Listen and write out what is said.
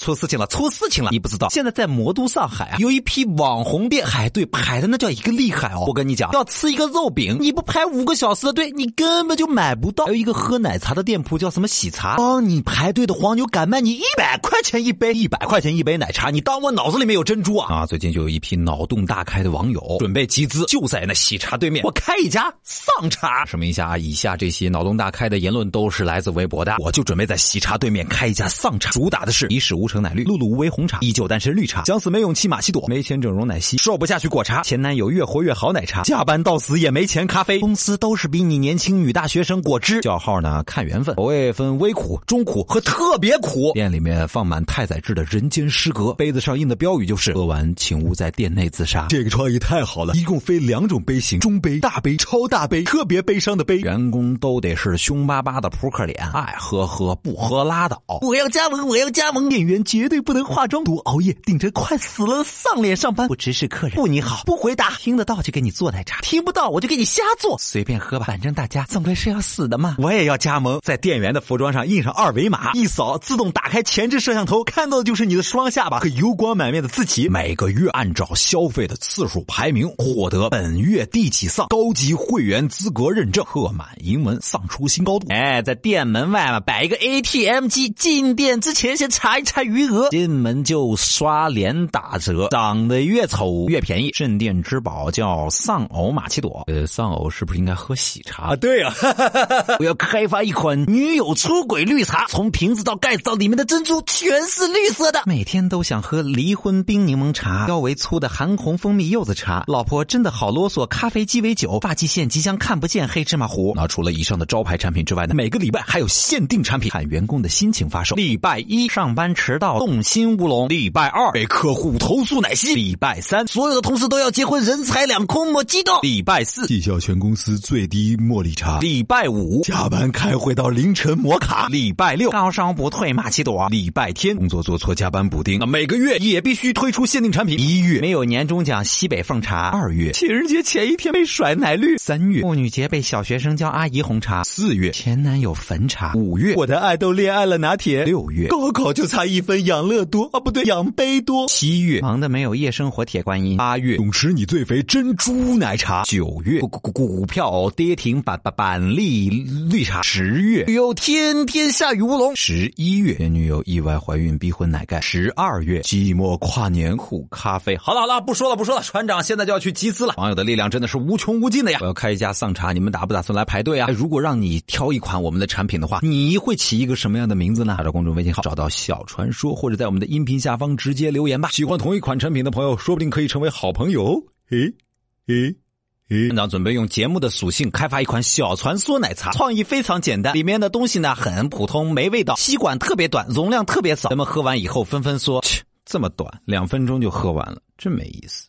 出事情了，出事情了！你不知道，现在在魔都上海啊，有一批网红店排队排的那叫一个厉害哦。我跟你讲，要吃一个肉饼，你不排五个小时的队，你根本就买不到。还有一个喝奶茶的店铺叫什么喜茶，帮你排队的黄牛敢卖你一百块钱一杯，一百块钱一杯奶茶，你当我脑子里面有珍珠啊？啊，最近就有一批脑洞大开的网友准备集资，就在那喜茶对面，我开一家丧茶。说明一下啊，以下这些脑洞大开的言论都是来自微博的，我就准备在喜茶对面开一家丧茶，主打的是一事无成奶绿、露露无为红茶、依旧单身绿茶、想死没勇气马奇朵、没钱整容奶昔、瘦不下去果茶、前男友越活越好奶茶、加班到死也没钱咖啡。公司都是比你年轻女大学生果汁。叫号呢看缘分，口味分微苦、中苦和特别苦。店里面放满太宰治的人间失格，杯子上印的标语就是喝完请勿在店内自杀。这个创意太好了，一共分两种杯型：中杯、大杯、超大杯、特别悲伤的杯。员工都得是凶巴巴的扑克脸，爱喝喝，不喝拉倒。我要加盟，我要加盟。店员绝对不能化妆，多熬夜，顶着快死了的丧脸上班，不直视客人，不你好，不回答，听得到就给你做奶茶，听不到我就给你瞎做，随便喝吧，反正大家总归是要死的嘛。我也要加盟，在店员的服装上印上二维码，一扫自动打开前置摄像头，看到的就是你的双下巴和油光满面的自己。每个月按照消费的次数排名，获得本月第几丧高级会员资格认证，刻满英文丧出新高度。哎，在店门外嘛摆一个 ATM 机，进店之前先查一查余额，进门就刷脸打折，长得越丑越便宜。镇店之宝叫丧偶玛奇朵，呃，丧偶是不是应该喝喜茶啊？对啊，我要开发一款女友出轨绿茶，从瓶子到盖子到里面的珍珠全是绿色的。每天都想喝离婚冰柠檬茶，腰围粗的韩红蜂蜜柚子茶。老婆真的好啰嗦，咖啡鸡尾酒，发际线即将看不见黑芝麻糊。那除了以上的招牌产品之外呢，每个礼拜还有限定产品，看员工的心情发售。礼拜一上班迟到动心乌龙，礼拜二被客户投诉奶昔，礼拜三所有的同事都要结婚，人财两空莫激动。礼拜四绩效全公司最低茉莉茶。礼拜五加班开会到凌晨摩卡。礼拜六高烧不退马奇朵。礼拜天工作做错加班补丁。那每个月也必须推出限定产品。一月没有年终奖西北凤茶。二月情人节前一天被甩奶绿。三月妇女节被小学生叫阿姨红茶。四月前男友坟茶。五月我的爱豆恋爱了拿铁。六月高考就差一分养乐多啊不对养杯多。七月忙的没有夜生活铁观音。八月泳池你最肥珍珠奶茶。九月股股股票跌停板板板栗绿茶。十月有天天下雨乌龙。十一月前女友意外怀孕逼婚奶盖。十二月寂寞跨年苦咖啡。好了好了不说了不说了，船长现在就要去集资了。网友的力量真的是无穷无尽的呀！我要开一家丧茶，你们打不打算来排队啊？如果让你挑一款我们的产品的话，你会起一个什么样的名字呢？打着公众微信号找到小传说，或者在我们的音频下方直接留言吧。喜欢同一款产品的朋友，说不定可以成为好朋友。诶诶。团长准备用节目的属性开发一款小传说奶茶，创意非常简单，里面的东西呢很普通，没味道，吸管特别短，容量特别少。人们喝完以后纷纷说：“切，这么短，两分钟就喝完了，真没意思。”